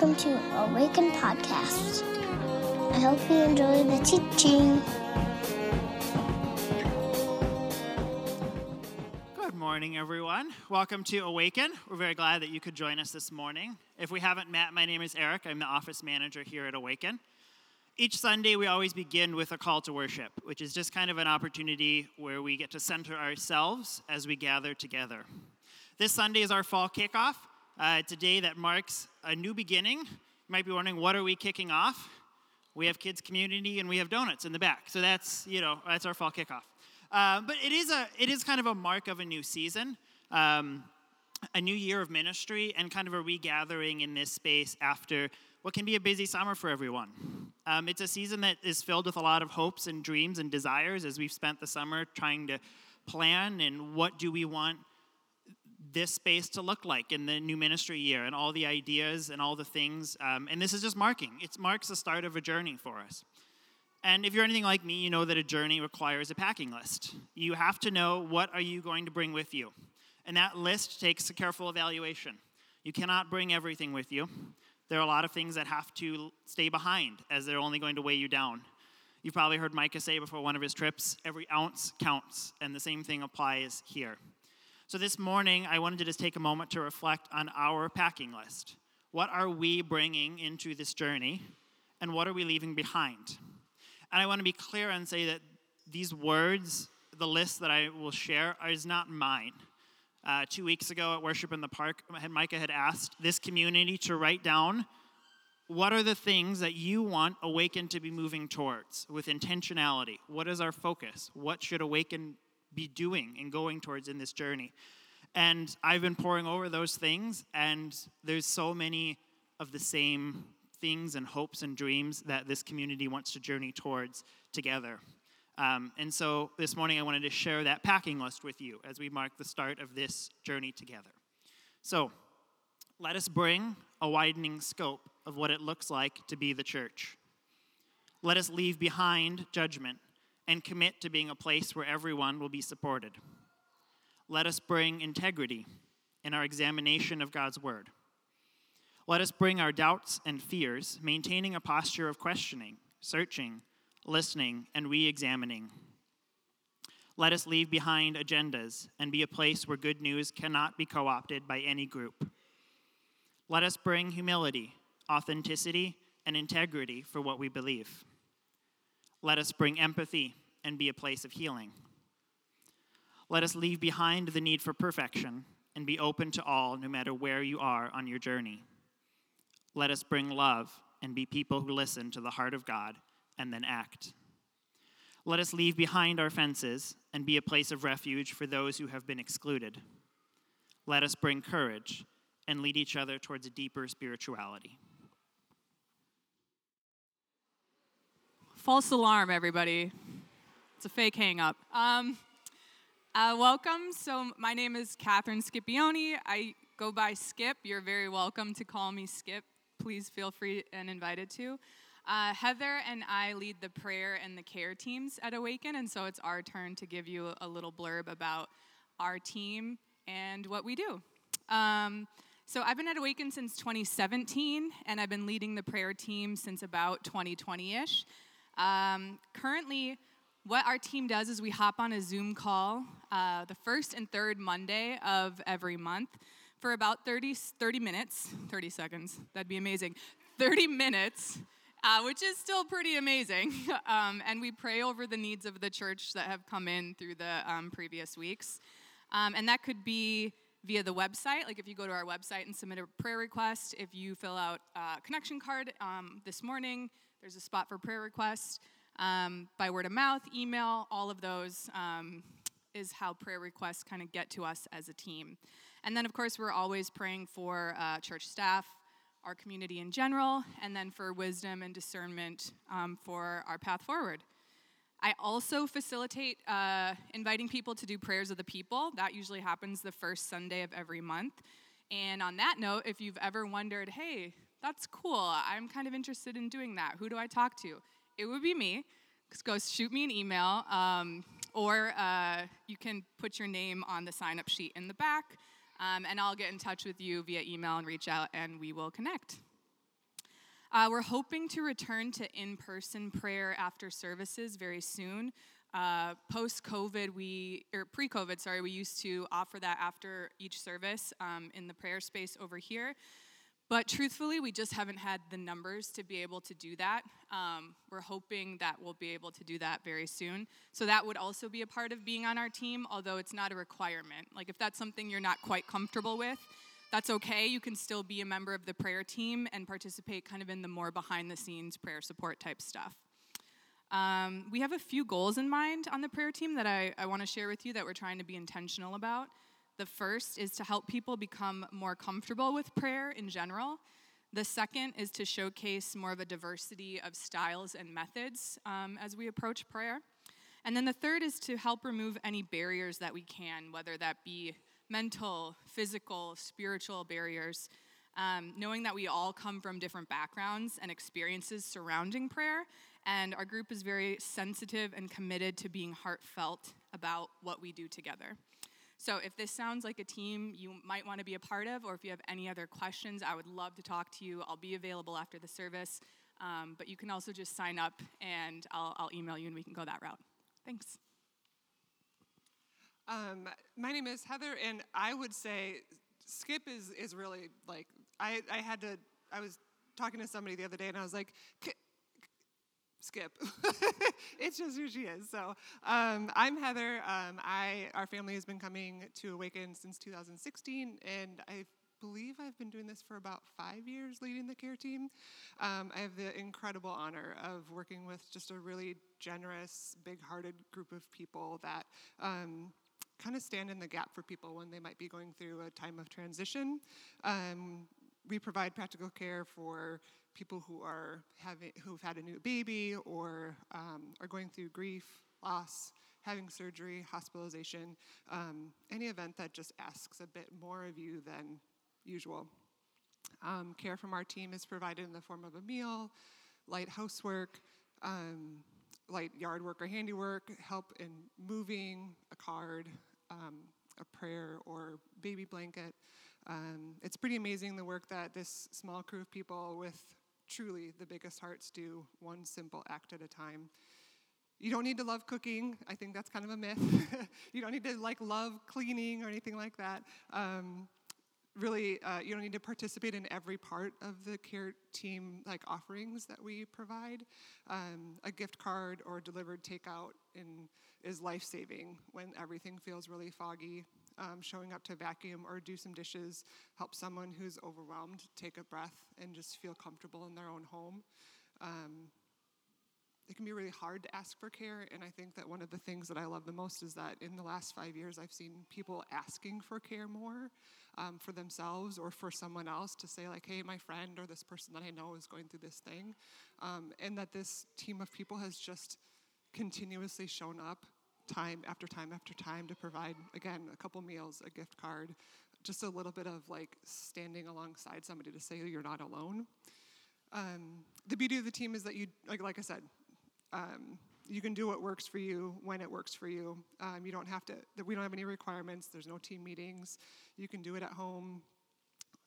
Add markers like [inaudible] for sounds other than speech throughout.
welcome to Awaken Podcast. I hope you enjoy the teaching. Good morning, everyone. Welcome to Awaken. We're very glad that you could join us this morning. If we haven't met, my name is Eric. I'm the office manager here at Awaken. Each Sunday, we always begin with a call to worship, which is just kind of an opportunity where we get to center ourselves as we gather together. This Sunday is our fall kickoff. Uh, it's a day that marks a new beginning. You might be wondering, what are we kicking off? We have kids community and we have donuts in the back. So that's, you know, that's our fall kickoff. Uh, but it is, a, it is kind of a mark of a new season, um, a new year of ministry, and kind of a regathering in this space after what can be a busy summer for everyone. Um, it's a season that is filled with a lot of hopes and dreams and desires as we've spent the summer trying to plan and what do we want this space to look like in the new ministry year and all the ideas and all the things. Um, and this is just marking, it marks the start of a journey for us. And if you're anything like me, you know that a journey requires a packing list. You have to know what are you going to bring with you. And that list takes a careful evaluation. You cannot bring everything with you. There are a lot of things that have to stay behind as they're only going to weigh you down. You've probably heard Micah say before one of his trips every ounce counts, and the same thing applies here. So this morning, I wanted to just take a moment to reflect on our packing list. What are we bringing into this journey, and what are we leaving behind? And I want to be clear and say that these words, the list that I will share, is not mine. Uh, two weeks ago at Worship in the Park, Micah had asked this community to write down what are the things that you want Awaken to be moving towards with intentionality? What is our focus? What should Awaken be doing and going towards in this journey. And I've been poring over those things, and there's so many of the same things and hopes and dreams that this community wants to journey towards together. Um, and so this morning I wanted to share that packing list with you as we mark the start of this journey together. So let us bring a widening scope of what it looks like to be the church. Let us leave behind judgment and commit to being a place where everyone will be supported. Let us bring integrity in our examination of God's Word. Let us bring our doubts and fears, maintaining a posture of questioning, searching, listening, and re examining. Let us leave behind agendas and be a place where good news cannot be co opted by any group. Let us bring humility, authenticity, and integrity for what we believe. Let us bring empathy and be a place of healing. Let us leave behind the need for perfection and be open to all, no matter where you are on your journey. Let us bring love and be people who listen to the heart of God and then act. Let us leave behind our fences and be a place of refuge for those who have been excluded. Let us bring courage and lead each other towards a deeper spirituality. False alarm, everybody. It's a fake hang up. Um, uh, welcome. So, my name is Catherine Scipione. I go by Skip. You're very welcome to call me Skip. Please feel free and invited to. Uh, Heather and I lead the prayer and the care teams at Awaken, and so it's our turn to give you a little blurb about our team and what we do. Um, so, I've been at Awaken since 2017, and I've been leading the prayer team since about 2020 ish. Um, currently, what our team does is we hop on a Zoom call uh, the first and third Monday of every month for about 30, 30 minutes, 30 seconds, that'd be amazing, 30 minutes. Uh, which is still pretty amazing. [laughs] um, and we pray over the needs of the church that have come in through the um, previous weeks. Um, and that could be via the website. Like if you go to our website and submit a prayer request, if you fill out a connection card um, this morning, there's a spot for prayer requests. Um, by word of mouth, email, all of those um, is how prayer requests kind of get to us as a team. And then, of course, we're always praying for uh, church staff, our community in general, and then for wisdom and discernment um, for our path forward. I also facilitate uh, inviting people to do prayers of the people. That usually happens the first Sunday of every month. And on that note, if you've ever wondered, hey, that's cool. I'm kind of interested in doing that. Who do I talk to? It would be me. Just go shoot me an email, um, or uh, you can put your name on the sign up sheet in the back, um, and I'll get in touch with you via email and reach out, and we will connect. Uh, we're hoping to return to in person prayer after services very soon. Uh, Post COVID, we, or pre COVID, sorry, we used to offer that after each service um, in the prayer space over here. But truthfully, we just haven't had the numbers to be able to do that. Um, we're hoping that we'll be able to do that very soon. So that would also be a part of being on our team, although it's not a requirement. Like if that's something you're not quite comfortable with, that's okay. You can still be a member of the prayer team and participate kind of in the more behind the scenes prayer support type stuff. Um, we have a few goals in mind on the prayer team that I, I want to share with you that we're trying to be intentional about. The first is to help people become more comfortable with prayer in general. The second is to showcase more of a diversity of styles and methods um, as we approach prayer. And then the third is to help remove any barriers that we can, whether that be mental, physical, spiritual barriers. Um, knowing that we all come from different backgrounds and experiences surrounding prayer, and our group is very sensitive and committed to being heartfelt about what we do together. So if this sounds like a team you might want to be a part of, or if you have any other questions, I would love to talk to you. I'll be available after the service. Um, but you can also just sign up and I'll, I'll email you and we can go that route. Thanks. Um, my name is Heather, and I would say Skip is, is really like, I, I had to, I was talking to somebody the other day and I was like, skip. [laughs] it's just who she is. So um, I'm Heather. Um, I our family has been coming to Awaken since 2016, and I believe I've been doing this for about five years, leading the care team. Um, I have the incredible honor of working with just a really generous, big-hearted group of people that. Um, kind of stand in the gap for people when they might be going through a time of transition. Um, we provide practical care for people who are having who've had a new baby or um, are going through grief, loss, having surgery, hospitalization, um, any event that just asks a bit more of you than usual. Um, care from our team is provided in the form of a meal, light housework, um, light yard work or handiwork, help in moving, a card, um, a prayer, or baby blanket. Um, it's pretty amazing the work that this small crew of people with truly the biggest hearts do, one simple act at a time. You don't need to love cooking. I think that's kind of a myth. [laughs] you don't need to like love cleaning or anything like that. Um, really, uh, you don't need to participate in every part of the care team like offerings that we provide. Um, a gift card or delivered takeout in, is life saving when everything feels really foggy um, showing up to vacuum or do some dishes, help someone who's overwhelmed take a breath and just feel comfortable in their own home. Um, it can be really hard to ask for care, and I think that one of the things that I love the most is that in the last five years, I've seen people asking for care more um, for themselves or for someone else to say, like, hey, my friend or this person that I know is going through this thing. Um, and that this team of people has just continuously shown up time after time after time to provide, again, a couple meals, a gift card, just a little bit of like standing alongside somebody to say you're not alone. Um, the beauty of the team is that you, like, like I said, um, you can do what works for you when it works for you. Um, you don't have to, we don't have any requirements, there's no team meetings. You can do it at home.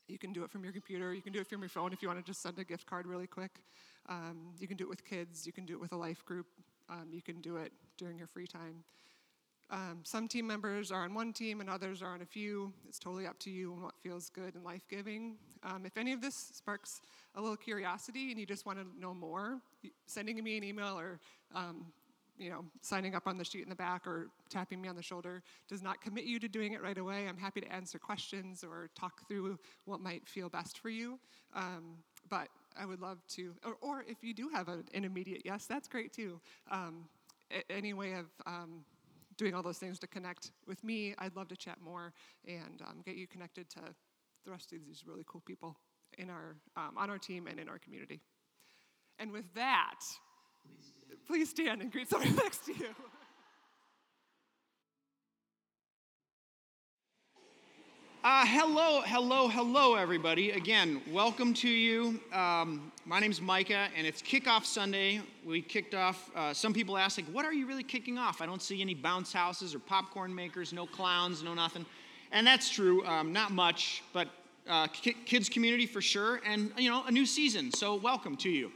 You can do it from your computer. You can do it from your phone if you want to just send a gift card really quick. Um, you can do it with kids. You can do it with a life group. Um, you can do it during your free time. Um, some team members are on one team and others are on a few. It's totally up to you and what feels good and life giving. Um, if any of this sparks a little curiosity and you just want to know more, sending me an email or um, you know, signing up on the sheet in the back or tapping me on the shoulder does not commit you to doing it right away. I'm happy to answer questions or talk through what might feel best for you. Um, but I would love to, or, or if you do have a, an immediate yes, that's great too. Um, a, any way of um, doing all those things to connect with me, I'd love to chat more and um, get you connected to the rest of these really cool people in our, um, on our team and in our community. And with that, please stand and greet someone [laughs] next to you. Uh, hello, hello, hello, everybody. Again, welcome to you. Um, my name's Micah, and it's Kickoff Sunday. We kicked off. Uh, some people ask, like, what are you really kicking off? I don't see any bounce houses or popcorn makers, no clowns, no nothing. And that's true, um, not much, but uh, ki- kids community for sure, and you know, a new season. So welcome to you.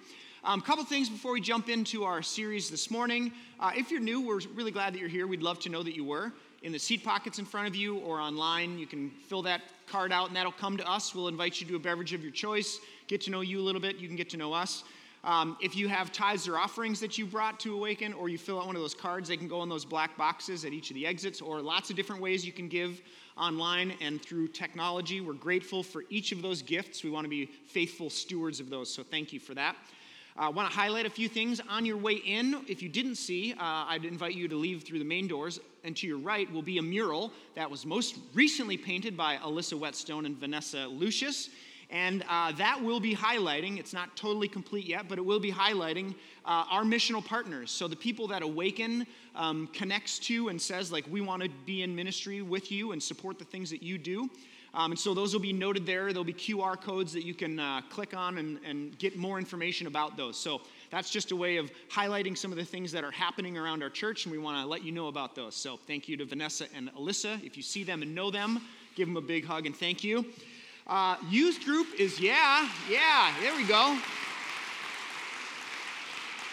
A um, couple things before we jump into our series this morning. Uh, if you're new, we're really glad that you're here. We'd love to know that you were. In the seat pockets in front of you or online, you can fill that card out and that'll come to us. We'll invite you to a beverage of your choice, get to know you a little bit. You can get to know us. Um, if you have tithes or offerings that you brought to Awaken, or you fill out one of those cards, they can go in those black boxes at each of the exits, or lots of different ways you can give online and through technology. We're grateful for each of those gifts. We want to be faithful stewards of those, so thank you for that. I uh, want to highlight a few things on your way in. If you didn't see, uh, I'd invite you to leave through the main doors. And to your right will be a mural that was most recently painted by Alyssa Whetstone and Vanessa Lucius. And uh, that will be highlighting, it's not totally complete yet, but it will be highlighting uh, our missional partners. So the people that Awaken um, connects to and says, like, we want to be in ministry with you and support the things that you do. Um, and so those will be noted there. There'll be QR codes that you can uh, click on and, and get more information about those. So that's just a way of highlighting some of the things that are happening around our church, and we want to let you know about those. So thank you to Vanessa and Alyssa. If you see them and know them, give them a big hug and thank you. Uh, youth group is, yeah, yeah, there we go.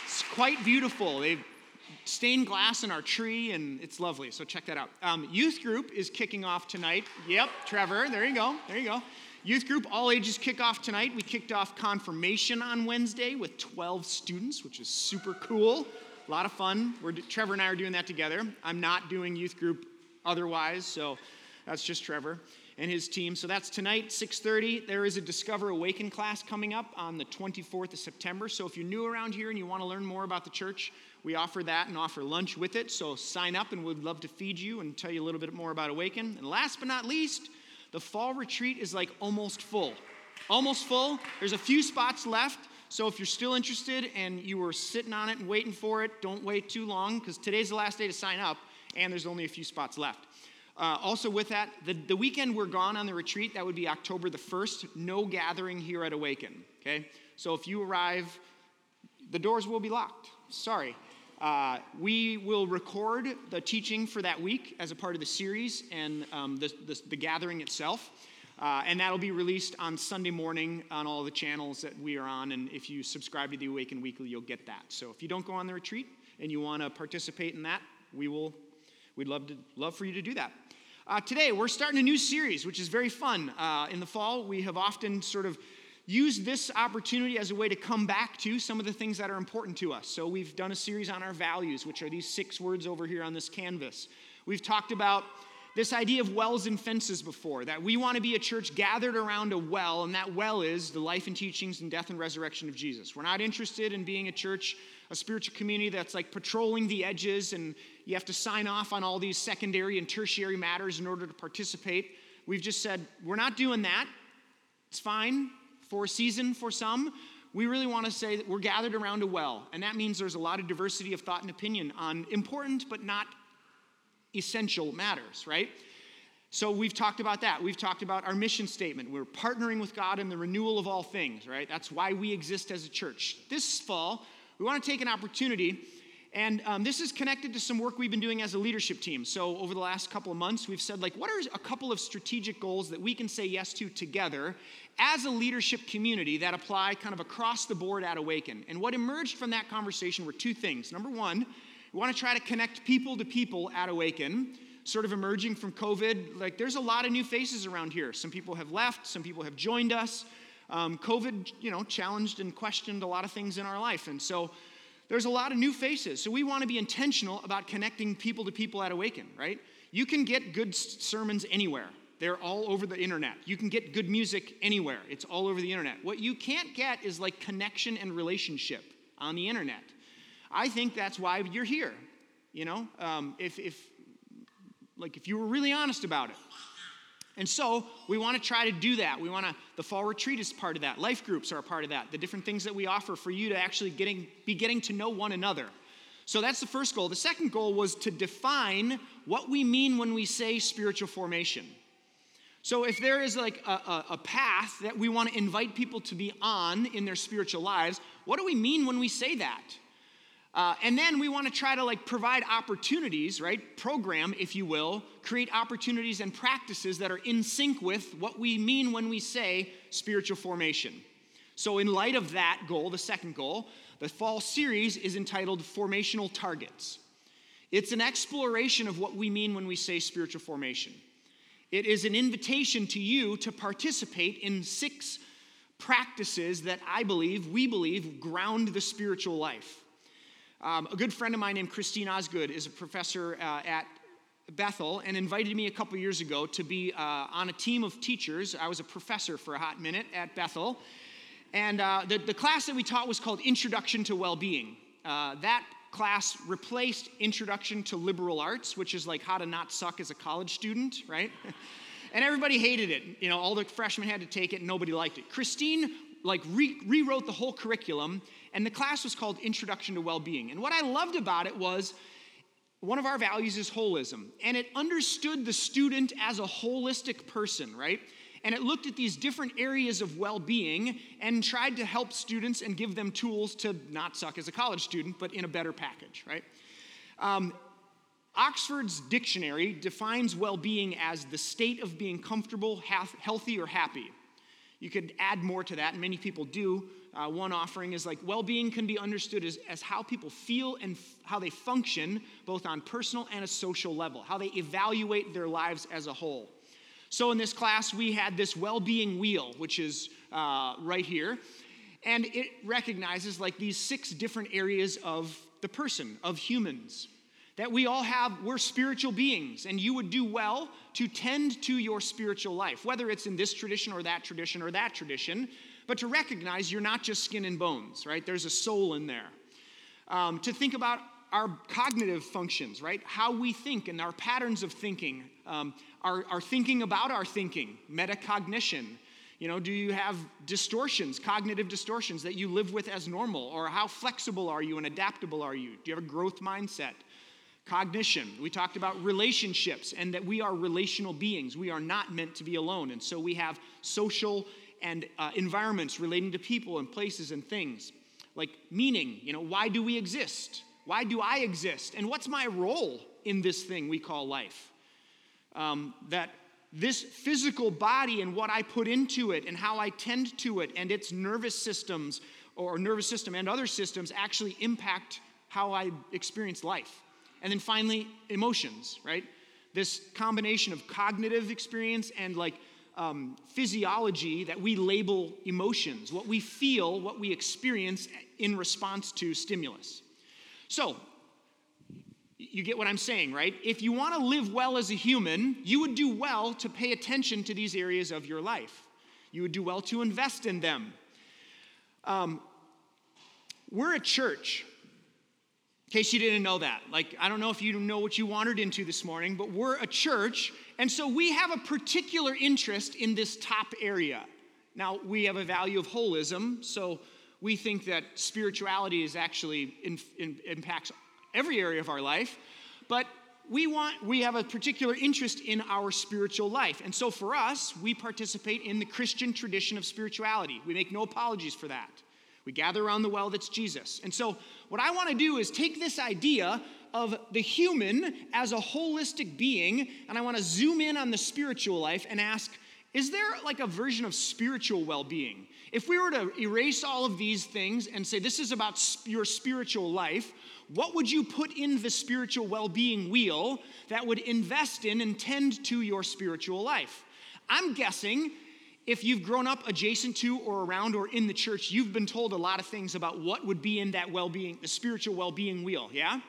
It's quite beautiful. They've stained glass in our tree, and it's lovely. So check that out. Um, youth group is kicking off tonight. Yep, Trevor. There you go. There you go. Youth group, all ages kick off tonight. We kicked off confirmation on Wednesday with 12 students, which is super cool. A lot of fun. We're, Trevor and I are doing that together. I'm not doing youth group otherwise, so that's just Trevor and his team. So that's tonight, 6:30. There is a Discover Awaken class coming up on the 24th of September. So if you're new around here and you want to learn more about the church, we offer that and offer lunch with it. So sign up and we'd love to feed you and tell you a little bit more about Awaken. And last but not least, the fall retreat is like almost full. Almost full. There's a few spots left. So if you're still interested and you were sitting on it and waiting for it, don't wait too long because today's the last day to sign up and there's only a few spots left. Uh, also, with that, the, the weekend we're gone on the retreat, that would be October the 1st, no gathering here at Awaken. Okay? So if you arrive, the doors will be locked. Sorry. Uh, we will record the teaching for that week as a part of the series and um, the, the, the, gathering itself. Uh, and that'll be released on Sunday morning on all the channels that we are on. And if you subscribe to the Awaken Weekly, you'll get that. So if you don't go on the retreat and you want to participate in that, we will, we'd love, to, love for you to do that. Uh, today, we're starting a new series, which is very fun. Uh, in the fall, we have often sort of used this opportunity as a way to come back to some of the things that are important to us. So, we've done a series on our values, which are these six words over here on this canvas. We've talked about this idea of wells and fences before, that we want to be a church gathered around a well, and that well is the life and teachings and death and resurrection of Jesus. We're not interested in being a church a spiritual community that's like patrolling the edges and you have to sign off on all these secondary and tertiary matters in order to participate. We've just said, we're not doing that. It's fine for a season for some. We really want to say that we're gathered around a well, and that means there's a lot of diversity of thought and opinion on important but not essential matters, right? So we've talked about that. We've talked about our mission statement. We're partnering with God in the renewal of all things, right? That's why we exist as a church. This fall, we want to take an opportunity, and um, this is connected to some work we've been doing as a leadership team. So, over the last couple of months, we've said, like, what are a couple of strategic goals that we can say yes to together as a leadership community that apply kind of across the board at Awaken? And what emerged from that conversation were two things. Number one, we want to try to connect people to people at Awaken sort of emerging from COVID, like there's a lot of new faces around here. Some people have left, some people have joined us um, COVID, you know, challenged and questioned a lot of things in our life. And so there's a lot of new faces. So we want to be intentional about connecting people to people at Awaken, right? You can get good sermons anywhere. They're all over the internet. You can get good music anywhere. It's all over the internet. What you can't get is like connection and relationship on the internet. I think that's why you're here. You know, um, if, if like if you were really honest about it, and so we want to try to do that. We want to, the fall retreat is part of that. Life groups are a part of that. The different things that we offer for you to actually getting, be getting to know one another. So that's the first goal. The second goal was to define what we mean when we say spiritual formation. So if there is like a, a, a path that we want to invite people to be on in their spiritual lives, what do we mean when we say that? Uh, and then we want to try to like provide opportunities, right? Program, if you will, create opportunities and practices that are in sync with what we mean when we say spiritual formation. So, in light of that goal, the second goal, the fall series is entitled Formational Targets. It's an exploration of what we mean when we say spiritual formation. It is an invitation to you to participate in six practices that I believe, we believe, ground the spiritual life. Um, a good friend of mine named Christine Osgood is a professor uh, at Bethel and invited me a couple years ago to be uh, on a team of teachers. I was a professor for a hot minute at Bethel. And uh, the, the class that we taught was called Introduction to Well-Being. Uh, that class replaced Introduction to Liberal Arts, which is like how to not suck as a college student, right? [laughs] and everybody hated it. You know, all the freshmen had to take it, and nobody liked it. Christine like re- rewrote the whole curriculum, and the class was called Introduction to Well-Being. And what I loved about it was one of our values is holism, and it understood the student as a holistic person, right? and it looked at these different areas of well being and tried to help students and give them tools to not suck as a college student, but in a better package, right? Um, Oxford's dictionary defines well being as the state of being comfortable, healthy, or happy. You could add more to that, and many people do. Uh, one offering is like well being can be understood as, as how people feel and f- how they function, both on personal and a social level, how they evaluate their lives as a whole. So in this class, we had this well being wheel, which is uh, right here. And it recognizes like these six different areas of the person, of humans. That we all have, we're spiritual beings, and you would do well to tend to your spiritual life, whether it's in this tradition or that tradition or that tradition, but to recognize you're not just skin and bones, right? There's a soul in there. Um, to think about our cognitive functions, right? How we think and our patterns of thinking, um, our, our thinking about our thinking, metacognition. You know, do you have distortions, cognitive distortions that you live with as normal? Or how flexible are you and adaptable are you? Do you have a growth mindset? Cognition. We talked about relationships and that we are relational beings. We are not meant to be alone. And so we have social and uh, environments relating to people and places and things. Like meaning, you know, why do we exist? Why do I exist? And what's my role in this thing we call life? Um, that this physical body and what I put into it and how I tend to it and its nervous systems or nervous system and other systems actually impact how I experience life. And then finally, emotions, right? This combination of cognitive experience and like um, physiology that we label emotions, what we feel, what we experience in response to stimulus. So, you get what I'm saying, right? If you want to live well as a human, you would do well to pay attention to these areas of your life. You would do well to invest in them. Um, we're a church. In case you didn't know that, like, I don't know if you know what you wandered into this morning, but we're a church, and so we have a particular interest in this top area. Now, we have a value of holism, so we think that spirituality is actually in, in, impacts every area of our life, but we want we have a particular interest in our spiritual life. And so for us, we participate in the Christian tradition of spirituality. We make no apologies for that. We gather around the well that's Jesus. And so what I want to do is take this idea of the human as a holistic being and I want to zoom in on the spiritual life and ask is there like a version of spiritual well being? If we were to erase all of these things and say this is about your spiritual life, what would you put in the spiritual well being wheel that would invest in and tend to your spiritual life? I'm guessing if you've grown up adjacent to or around or in the church, you've been told a lot of things about what would be in that well being, the spiritual well being wheel, yeah?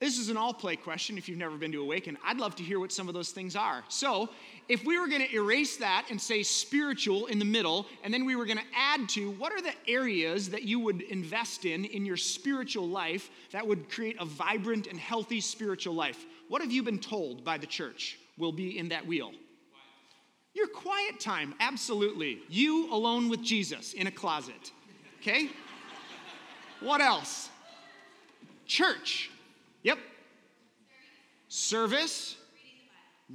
This is an all play question if you've never been to Awaken. I'd love to hear what some of those things are. So, if we were going to erase that and say spiritual in the middle, and then we were going to add to what are the areas that you would invest in in your spiritual life that would create a vibrant and healthy spiritual life? What have you been told by the church will be in that wheel? Your quiet time, absolutely. You alone with Jesus in a closet. Okay? What else? Church. Yep. Service.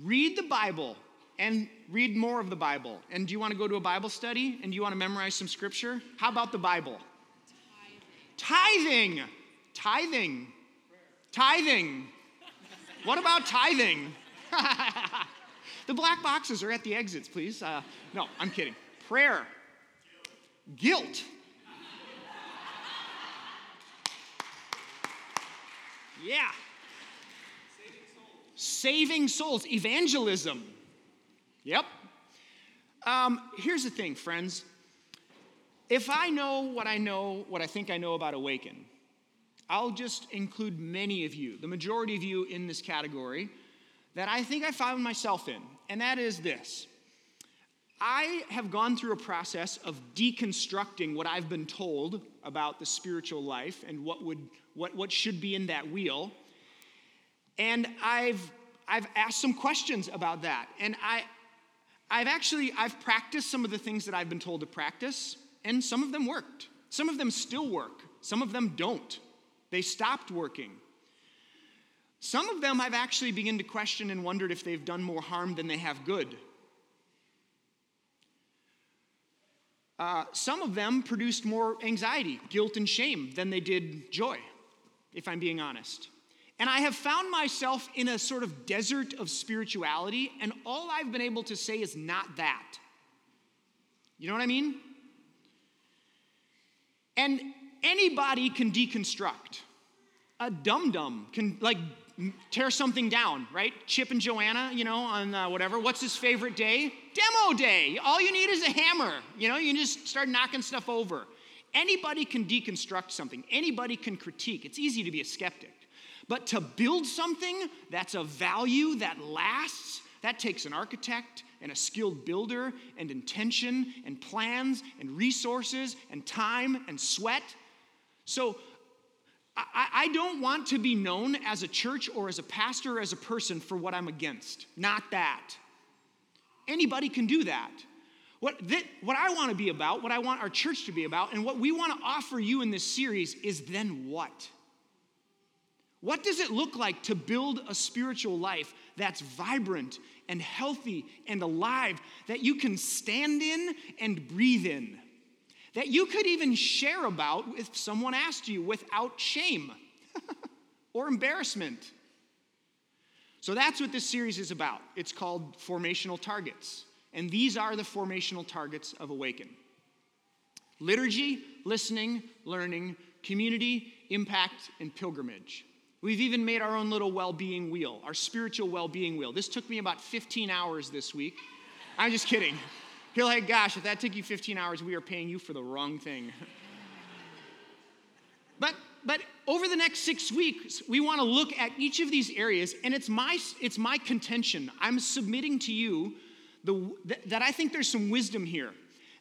Read the Bible and read more of the Bible. And do you want to go to a Bible study and do you want to memorize some scripture? How about the Bible? Tithing. Tithing. Tithing. Tithing. What about tithing? [laughs] the black boxes are at the exits, please. Uh, no, I'm kidding. Prayer. Guilt. Yeah. Saving souls. Evangelism. Yep. Um, here's the thing, friends. If I know what I know, what I think I know about Awaken, I'll just include many of you, the majority of you in this category, that I think I found myself in, and that is this. I have gone through a process of deconstructing what I've been told about the spiritual life and what would what, what should be in that wheel. And I've I've asked some questions about that. And I I've actually I've practiced some of the things that I've been told to practice, and some of them worked. Some of them still work. Some of them don't. They stopped working. Some of them I've actually begun to question and wondered if they've done more harm than they have good. Uh, some of them produced more anxiety, guilt, and shame than they did joy, if I'm being honest. And I have found myself in a sort of desert of spirituality, and all I've been able to say is not that. You know what I mean? And anybody can deconstruct. A dum dum can, like, tear something down, right? Chip and Joanna, you know, on uh, whatever. What's his favorite day? Demo day. All you need is a hammer. You know, you just start knocking stuff over. Anybody can deconstruct something, anybody can critique. It's easy to be a skeptic. But to build something that's of value, that lasts, that takes an architect and a skilled builder and intention and plans and resources and time and sweat. So I, I, don't want to be known as a church or as a pastor or as a person for what I'm against. Not that. Anybody can do that. What, that, what I want to be about, what I want our church to be about, and what we want to offer you in this series is then what? What does it look like to build a spiritual life that's vibrant and healthy and alive, that you can stand in and breathe in? That you could even share about if someone asked you without shame [laughs] or embarrassment. So that's what this series is about. It's called Formational Targets. And these are the formational targets of Awaken liturgy, listening, learning, community, impact, and pilgrimage. We've even made our own little well being wheel, our spiritual well being wheel. This took me about 15 hours this week. I'm just kidding. You're like, gosh, if that took you 15 hours, we are paying you for the wrong thing. [laughs] but but over the next six weeks, we want to look at each of these areas, and it's my it's my contention. I'm submitting to you the, that I think there's some wisdom here.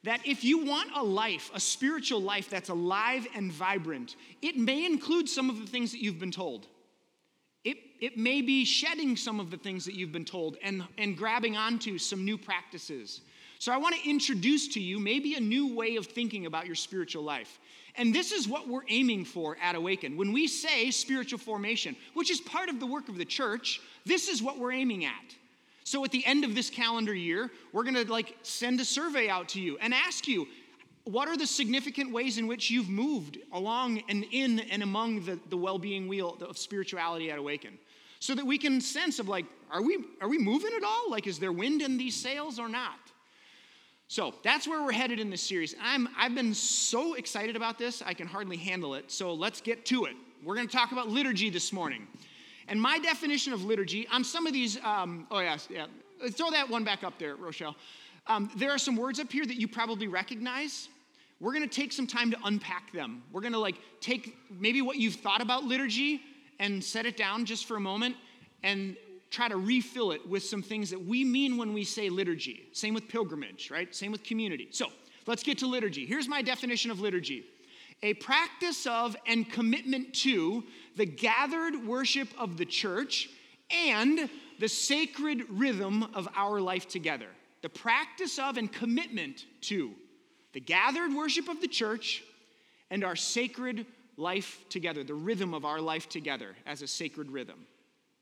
That if you want a life, a spiritual life that's alive and vibrant, it may include some of the things that you've been told. It, it may be shedding some of the things that you've been told and, and grabbing onto some new practices. So I want to introduce to you maybe a new way of thinking about your spiritual life. And this is what we're aiming for at Awaken. When we say spiritual formation, which is part of the work of the church, this is what we're aiming at. So at the end of this calendar year, we're going to like send a survey out to you and ask you, what are the significant ways in which you've moved along and in and among the, the well-being wheel of spirituality at Awaken? So that we can sense of like, are we are we moving at all? Like, is there wind in these sails or not? So that's where we're headed in this series. I'm, I've been so excited about this, I can hardly handle it. So let's get to it. We're going to talk about liturgy this morning. And my definition of liturgy, on some of these, um, oh, yes, yeah, throw that one back up there, Rochelle. Um, there are some words up here that you probably recognize. We're going to take some time to unpack them. We're going to like take maybe what you've thought about liturgy and set it down just for a moment and try to refill it with some things that we mean when we say liturgy. Same with pilgrimage, right? Same with community. So let's get to liturgy. Here's my definition of liturgy a practice of and commitment to the gathered worship of the church and the sacred rhythm of our life together. The practice of and commitment to the gathered worship of the church and our sacred life together, the rhythm of our life together as a sacred rhythm.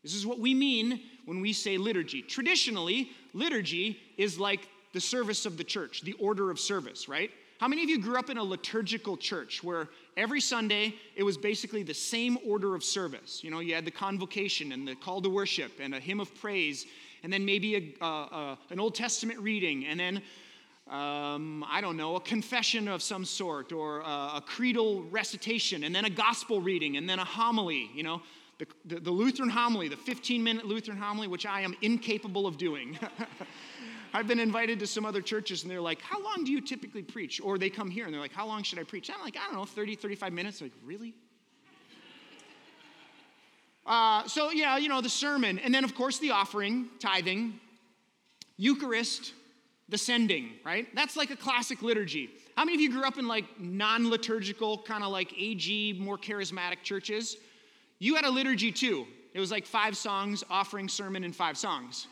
This is what we mean when we say liturgy. Traditionally, liturgy is like the service of the church, the order of service, right? How many of you grew up in a liturgical church where every Sunday it was basically the same order of service? You know, you had the convocation and the call to worship and a hymn of praise, and then maybe a, uh, an Old Testament reading, and then um, I don't know, a confession of some sort, or a, a, creedal recitation, and then a gospel reading, and then a homily, you know, the, the, the Lutheran homily, the 15 minute Lutheran homily, which I am incapable of doing. [laughs] I've been invited to some other churches and they're like, How long do you typically preach? Or they come here and they're like, How long should I preach? I'm like, I don't know, 30, 35 minutes. They're like, Really? [laughs] Uh, so, yeah, you know, the sermon. And then, of course, the offering, tithing, Eucharist, the sending, right? That's like a classic liturgy. How many of you grew up in like non liturgical, kind of like AG, more charismatic churches? You had a liturgy too. It was like five songs, offering, sermon, and five songs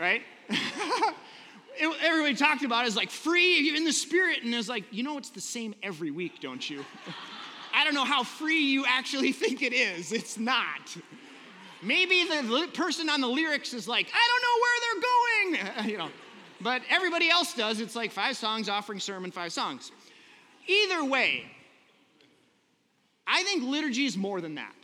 right? [laughs] it, everybody talked about it as like free in the spirit, and it was like, you know, it's the same every week, don't you? [laughs] I don't know how free you actually [laughs] think it is. It's not. Maybe the person on the lyrics is like, I don't know where they're going, you know. But everybody else does. It's like five songs, offering sermon, five songs. Either way, I think liturgy is more than that.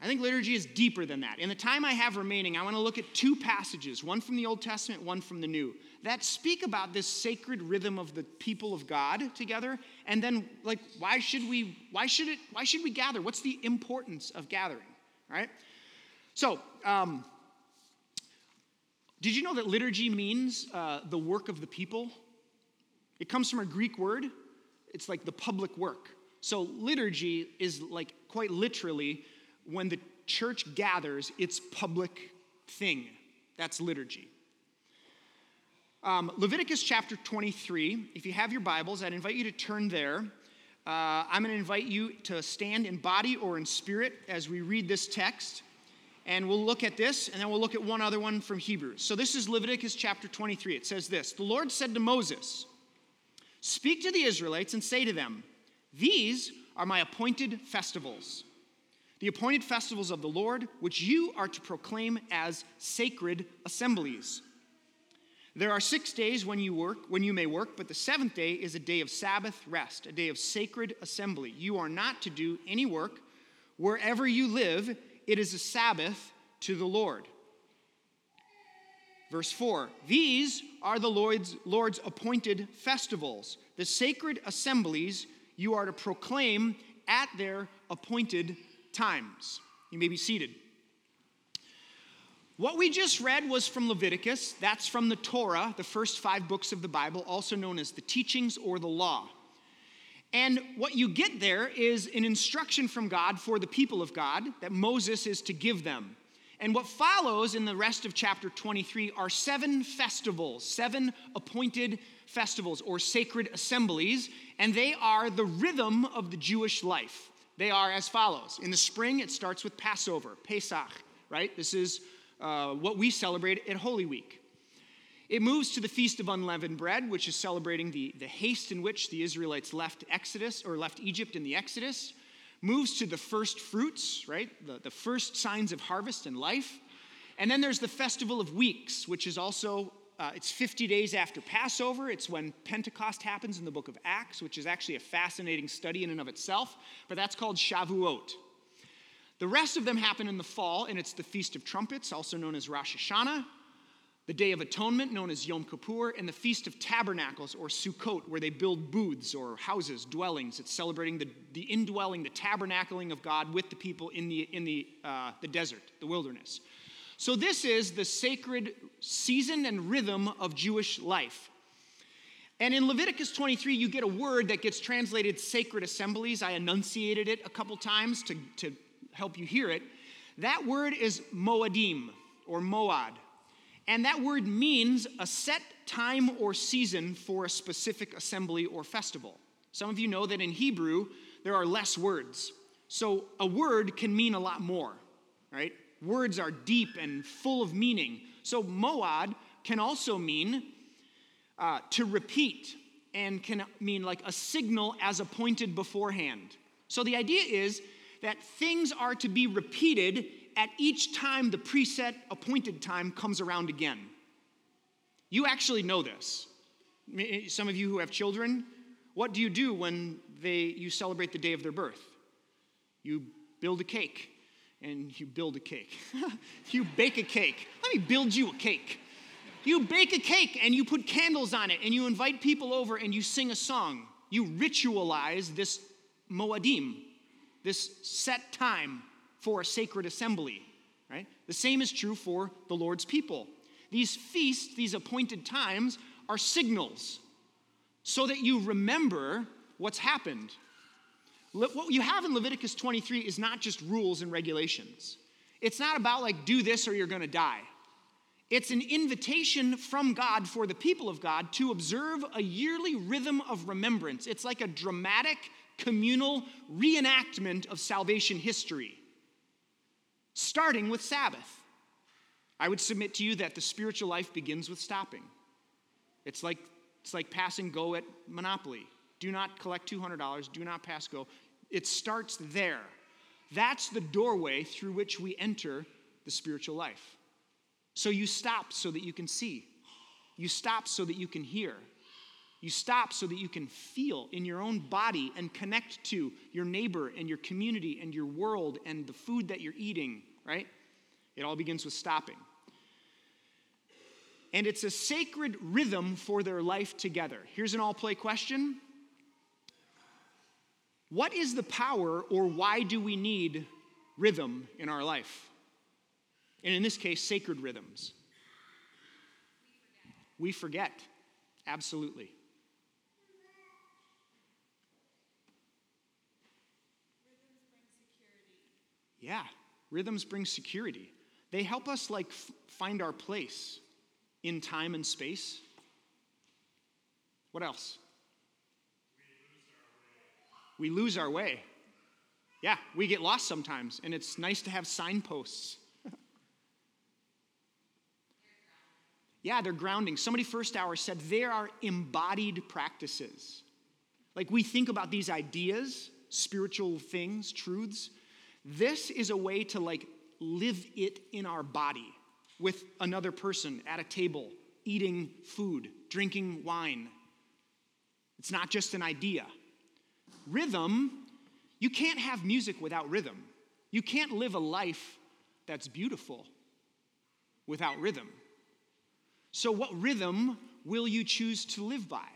I think liturgy is deeper than that. In the time I have remaining, I want to look at two passages, one from the Old Testament, one from the New, that speak about this sacred rhythm of the people of God together. And then, like, why should we, why should it, why should we gather? What's the importance of gathering? Right? So, um, did you know that liturgy means uh, the work of the people? It comes from a Greek word. It's like the public work. So, liturgy is like quite literally when the church gathers its public thing. That's liturgy. Um, Leviticus chapter 23, if you have your Bibles, I'd invite you to turn there. Uh, I'm going to invite you to stand in body or in spirit as we read this text. And we'll look at this, and then we'll look at one other one from Hebrews. So this is Leviticus chapter 23. It says this The Lord said to Moses, Speak to the Israelites and say to them, These are my appointed festivals the appointed festivals of the Lord, which you are to proclaim as sacred assemblies. There are six days when you work, when you may work, but the seventh day is a day of Sabbath rest, a day of sacred assembly. You are not to do any work. Wherever you live, it is a Sabbath to the Lord. Verse 4 These are the Lord's, Lord's appointed festivals, the sacred assemblies you are to proclaim at their appointed times. You may be seated. What we just read was from Leviticus. That's from the Torah, the first five books of the Bible, also known as the teachings or the law. And what you get there is an instruction from God for the people of God that Moses is to give them. And what follows in the rest of chapter 23 are seven festivals, seven appointed festivals or sacred assemblies, and they are the rhythm of the Jewish life. They are as follows. In the spring, it starts with Passover, Pesach, right? This is uh, what we celebrate at Holy Week. It moves to the Feast of Unleavened Bread, which is celebrating the, the haste in which the Israelites left Exodus or left Egypt in the Exodus. Moves to the first fruits, right? The, the first signs of harvest and life. And then there's the Festival of Weeks, which is also uh, it's 50 days after Passover. It's when Pentecost happens in the book of Acts, which is actually a fascinating study in and of itself, but that's called Shavuot. The rest of them happen in the fall, and it's the Feast of Trumpets, also known as Rosh Hashanah, the Day of Atonement, known as Yom Kippur, and the Feast of Tabernacles, or Sukkot, where they build booths or houses, dwellings. It's celebrating the, the indwelling, the tabernacling of God with the people in the, in the, uh, the desert, the wilderness. So, this is the sacred season and rhythm of Jewish life. And in Leviticus 23, you get a word that gets translated sacred assemblies. I enunciated it a couple times to, to help you hear it. That word is moadim or moad. And that word means a set time or season for a specific assembly or festival. Some of you know that in Hebrew, there are less words. So a word can mean a lot more, right? Words are deep and full of meaning. So, moad can also mean uh, to repeat and can mean like a signal as appointed beforehand. So, the idea is that things are to be repeated at each time the preset appointed time comes around again. You actually know this. Some of you who have children What do you do when they, you celebrate the day of their birth? You build a cake, and you build a cake. [laughs] you bake a cake. Let me build you a cake. You bake a cake and you put candles on it and you invite people over and you sing a song. You ritualize this Moadim, this set time for a sacred assembly, right? The same is true for the Lord's people. These feasts, these appointed times, are signals so that you remember what's happened. What you have in Leviticus 23 is not just rules and regulations. It's not about like, do this or you're gonna die. It's an invitation from God for the people of God to observe a yearly rhythm of remembrance. It's like a dramatic communal reenactment of salvation history, starting with Sabbath. I would submit to you that the spiritual life begins with stopping. It's like, it's like passing go at Monopoly. Do not collect $200, do not pass go. It starts there. That's the doorway through which we enter the spiritual life. So you stop so that you can see. You stop so that you can hear. You stop so that you can feel in your own body and connect to your neighbor and your community and your world and the food that you're eating, right? It all begins with stopping. And it's a sacred rhythm for their life together. Here's an all play question What is the power, or why do we need rhythm in our life? and in this case, sacred rhythms. We forget, absolutely. Yeah, rhythms bring security. They help us like f- find our place in time and space. What else? We lose our way. Yeah, we get lost sometimes, and it's nice to have signposts [laughs] Yeah, they're grounding. Somebody first hour said there are embodied practices. Like we think about these ideas, spiritual things, truths. This is a way to like live it in our body with another person at a table, eating food, drinking wine. It's not just an idea. Rhythm, you can't have music without rhythm. You can't live a life that's beautiful without rhythm. So, what rhythm will you choose to live by?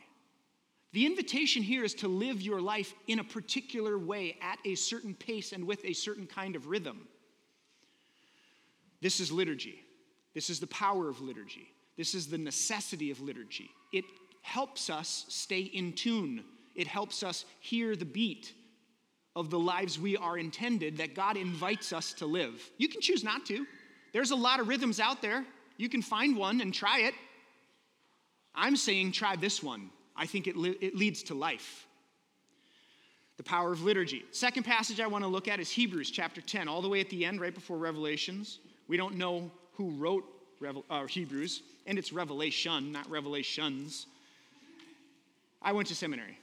The invitation here is to live your life in a particular way, at a certain pace, and with a certain kind of rhythm. This is liturgy. This is the power of liturgy. This is the necessity of liturgy. It helps us stay in tune, it helps us hear the beat of the lives we are intended that God invites us to live. You can choose not to. There's a lot of rhythms out there. You can find one and try it. I'm saying try this one. I think it, it leads to life. The power of liturgy. Second passage I want to look at is Hebrews chapter 10, all the way at the end, right before Revelations. We don't know who wrote Revel- uh, Hebrews, and it's Revelation, not Revelations. I went to seminary.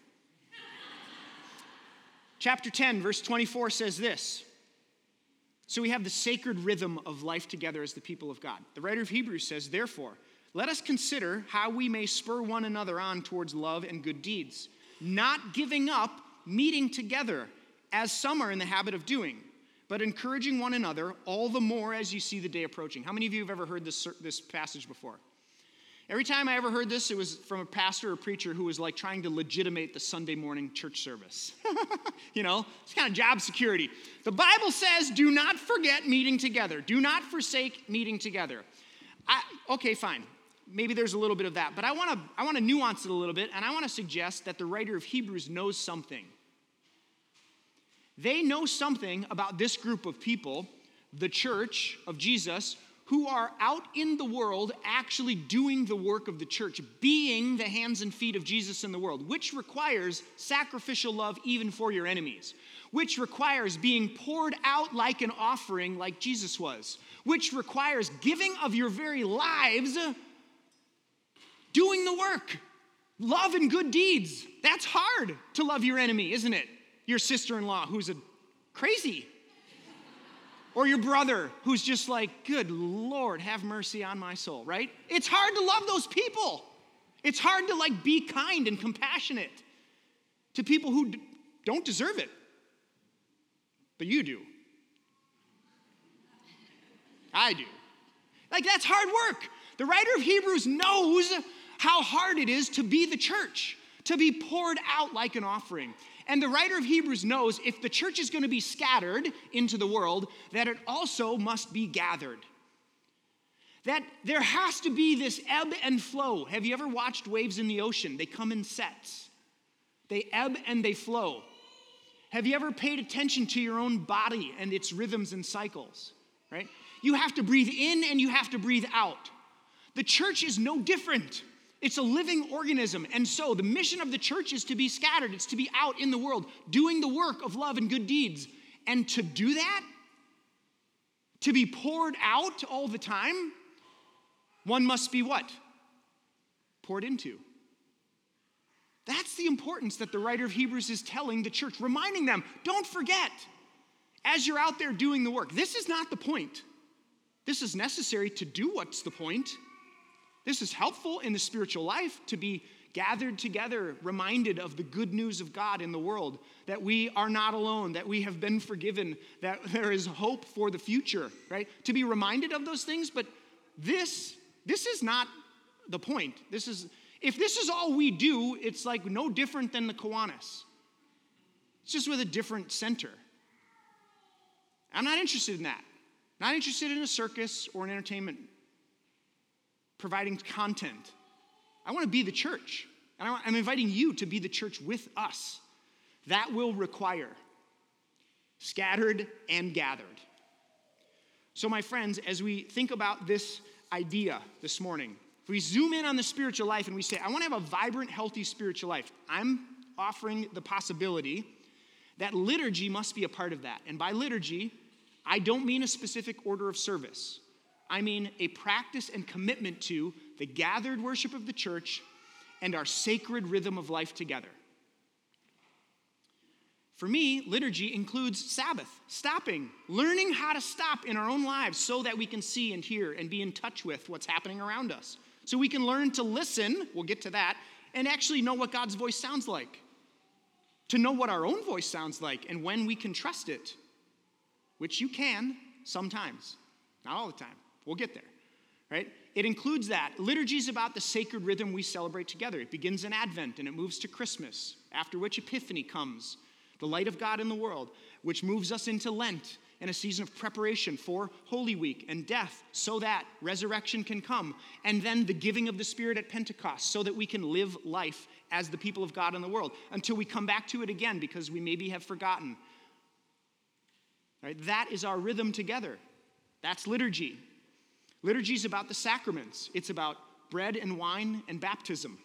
Chapter 10, verse 24 says this so we have the sacred rhythm of life together as the people of God. The writer of Hebrews says, Therefore, let us consider how we may spur one another on towards love and good deeds, not giving up meeting together, as some are in the habit of doing, but encouraging one another all the more as you see the day approaching. How many of you have ever heard this, this passage before? Every time I ever heard this, it was from a pastor or preacher who was like trying to legitimate the Sunday morning church service. [laughs] you know, it's kind of job security. The Bible says, do not forget meeting together. Do not forsake meeting together. I, okay, fine. Maybe there's a little bit of that, but I want to I want to nuance it a little bit, and I want to suggest that the writer of Hebrews knows something. They know something about this group of people, the church of Jesus, who are out in the world actually doing the work of the church, being the hands and feet of Jesus in the world, which requires sacrificial love even for your enemies, which requires being poured out like an offering, like Jesus was, which requires giving of your very lives, doing the work, love and good deeds. That's hard to love your enemy, isn't it? Your sister in law who's a crazy or your brother who's just like, good Lord, have mercy on my soul, right? It's hard to love those people. It's hard to like be kind and compassionate. to people who d- don't deserve it. But you do. I do. Like, that's hard work. The writer of Hebrews knows how hard it is to be the church, to be poured out like an offering. And the writer of Hebrews knows if the church is going to be scattered into the world, that it also must be gathered. That there has to be this ebb and flow. Have you ever watched waves in the ocean? They come in sets, they ebb and they flow. Have you ever paid attention to your own body and its rhythms and cycles? Right? You have to breathe in and you have to breathe out. The church is no different. It's a living organism. And so the mission of the church is to be scattered, it's to be out in the world, doing the work of love and good deeds. And to do that, to be poured out all the time, one must be what? Poured into. That's the importance that the writer of Hebrews is telling the church, reminding them don't forget as you're out there doing the work. This is not the point. This is necessary to do what's the point. This is helpful in the spiritual life to be gathered together, reminded of the good news of God in the world, that we are not alone, that we have been forgiven, that [laughs] there is hope for the future, right? To be reminded of those things, but this this is not the point. This is if this is all we do, it's like no different than the Kiwanis. It's just with a different center. I'm not interested in that. Not interested in a circus or an entertainment providing content. I want to be the church. And I'm inviting you to be the church with us. That will require scattered and gathered. So, my friends, as we think about this idea this morning, if we zoom in on the spiritual life and we say, I want to have a vibrant, healthy spiritual life, I'm offering the possibility that liturgy must be a part of that. And by liturgy, I don't mean a specific order of service. I mean a practice and commitment to the gathered worship of the church and our sacred rhythm of life together. For me, liturgy includes Sabbath, stopping, learning how to stop in our own lives so that we can see and hear and be in touch with what's happening around us. So we can learn to listen, we'll get to that, and actually know what God's voice sounds like. To know what our own voice sounds like and when we can trust it which you can sometimes, not all the time. We'll get there, right? It includes that. Liturgy is about the sacred rhythm we celebrate together. It begins in Advent and it moves to Christmas, after which Epiphany comes, the light of God in the world, which moves us into Lent and a season of preparation for Holy Week and death so that resurrection can come. And then the giving of the Spirit at Pentecost so that we can live life as the people of God in the world until we come back to it again because we maybe have forgotten Right? That is our rhythm together. That's liturgy. Liturgy is about the sacraments, it's about bread and wine and baptism,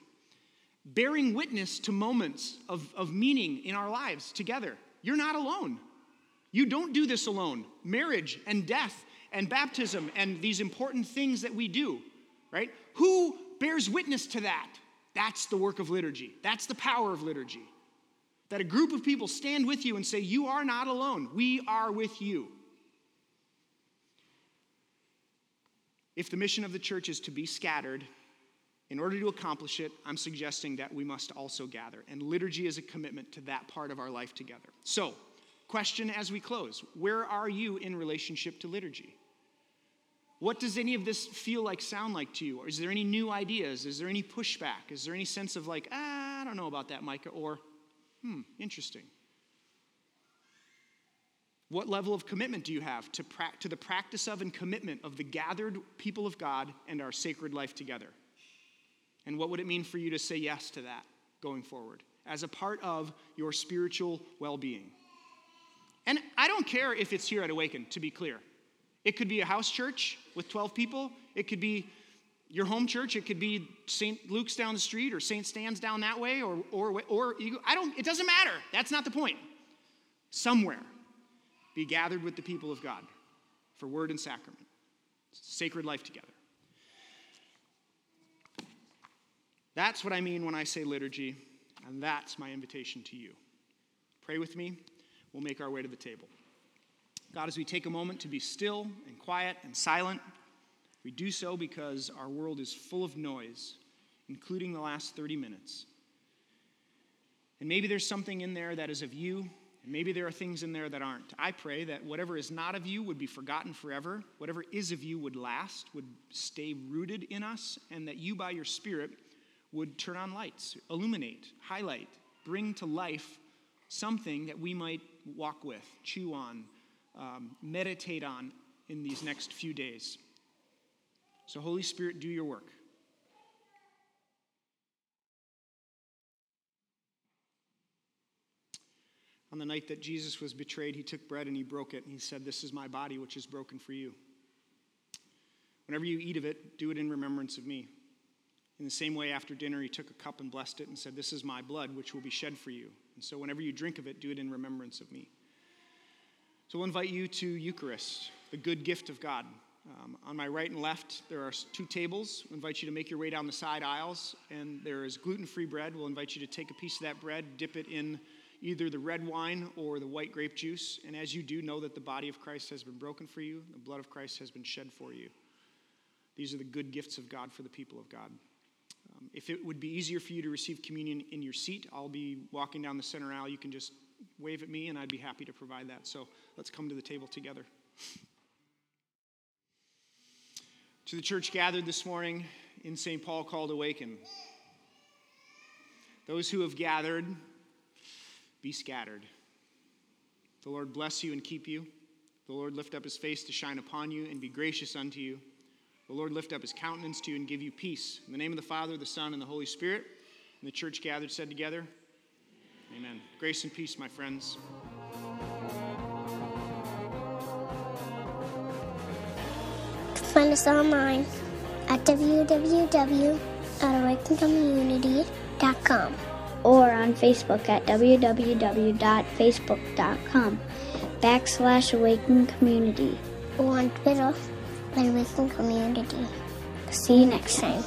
bearing witness to moments of, of meaning in our lives together. You're not alone. You don't do this alone. Marriage and death and baptism and these important things that we do, right? Who bears witness to that? That's the work of liturgy. That's the power of liturgy that a group of people stand with you and say, You are not alone, we are with you. If the mission of the church is to be scattered, in order to accomplish it, I'm suggesting that we must also gather. And liturgy is a commitment to that part of our life together. So, question as we close Where are you in relationship to liturgy? What does any of this feel like, sound like to you? Or is there any new ideas? Is there any pushback? Is there any sense of like, ah, I don't know about that, Micah? Or, Hmm, interesting. What level of commitment do you have to, pra- to the practice of and commitment of the gathered people of God and our sacred life together? And what would it mean for you to say yes to that going forward as a part of your spiritual well being? And I don't care if it's here at Awaken, to be clear. It could be a house church with 12 people, it could be your home church, it could be St. Luke's down the street or St. Stan's down that way, or, or, or I don't, it doesn't matter. That's not the point. Somewhere, be gathered with the people of God for word and sacrament, sacred life together. That's what I mean when I say liturgy, and that's my invitation to you. Pray with me. We'll make our way to the table. God, as we take a moment to be still and quiet and silent, we do so because our world is full of noise, including the last 30 minutes. And maybe there's something in there that is of you, and maybe there are things in there that aren't. I pray that whatever is not of you would be forgotten forever, whatever is of you would last, would stay rooted in us, and that you, by your Spirit, would turn on lights, illuminate, highlight, bring to life something that we might walk with, chew on, um, meditate on in these next few days. So, Holy Spirit, do your work. On the night that Jesus was betrayed, he took bread and he broke it, and he said, This is my body, which is broken for you. Whenever you eat of it, do it in remembrance of me. In the same way, after dinner, he took a cup and blessed it and said, This is my blood, which will be shed for you. And so, whenever you drink of it, do it in remembrance of me. So, we'll invite you to Eucharist, the good gift of God. Um, on my right and left, there are two tables. We'll invite you to make your way down the side aisles, and there is gluten free bread. We'll invite you to take a piece of that bread, dip it in either the red wine or the white grape juice. And as you do, know that the body of Christ has been broken for you, the blood of Christ has been shed for you. These are the good gifts of God for the people of God. Um, if it would be easier for you to receive communion in your seat, I'll be walking down the center aisle. You can just wave at me, and I'd be happy to provide that. So let's come to the table together. To the church gathered this morning in St. Paul called Awaken. Those who have gathered, be scattered. The Lord bless you and keep you. The Lord lift up his face to shine upon you and be gracious unto you. The Lord lift up his countenance to you and give you peace. In the name of the Father, the Son, and the Holy Spirit. And the church gathered said together, Amen. Grace and peace, my friends. Find us online at www.awakencommunity.com or on Facebook at www.facebook.com backslash awaken community. or on Twitter Awaken Community. See you next. Time.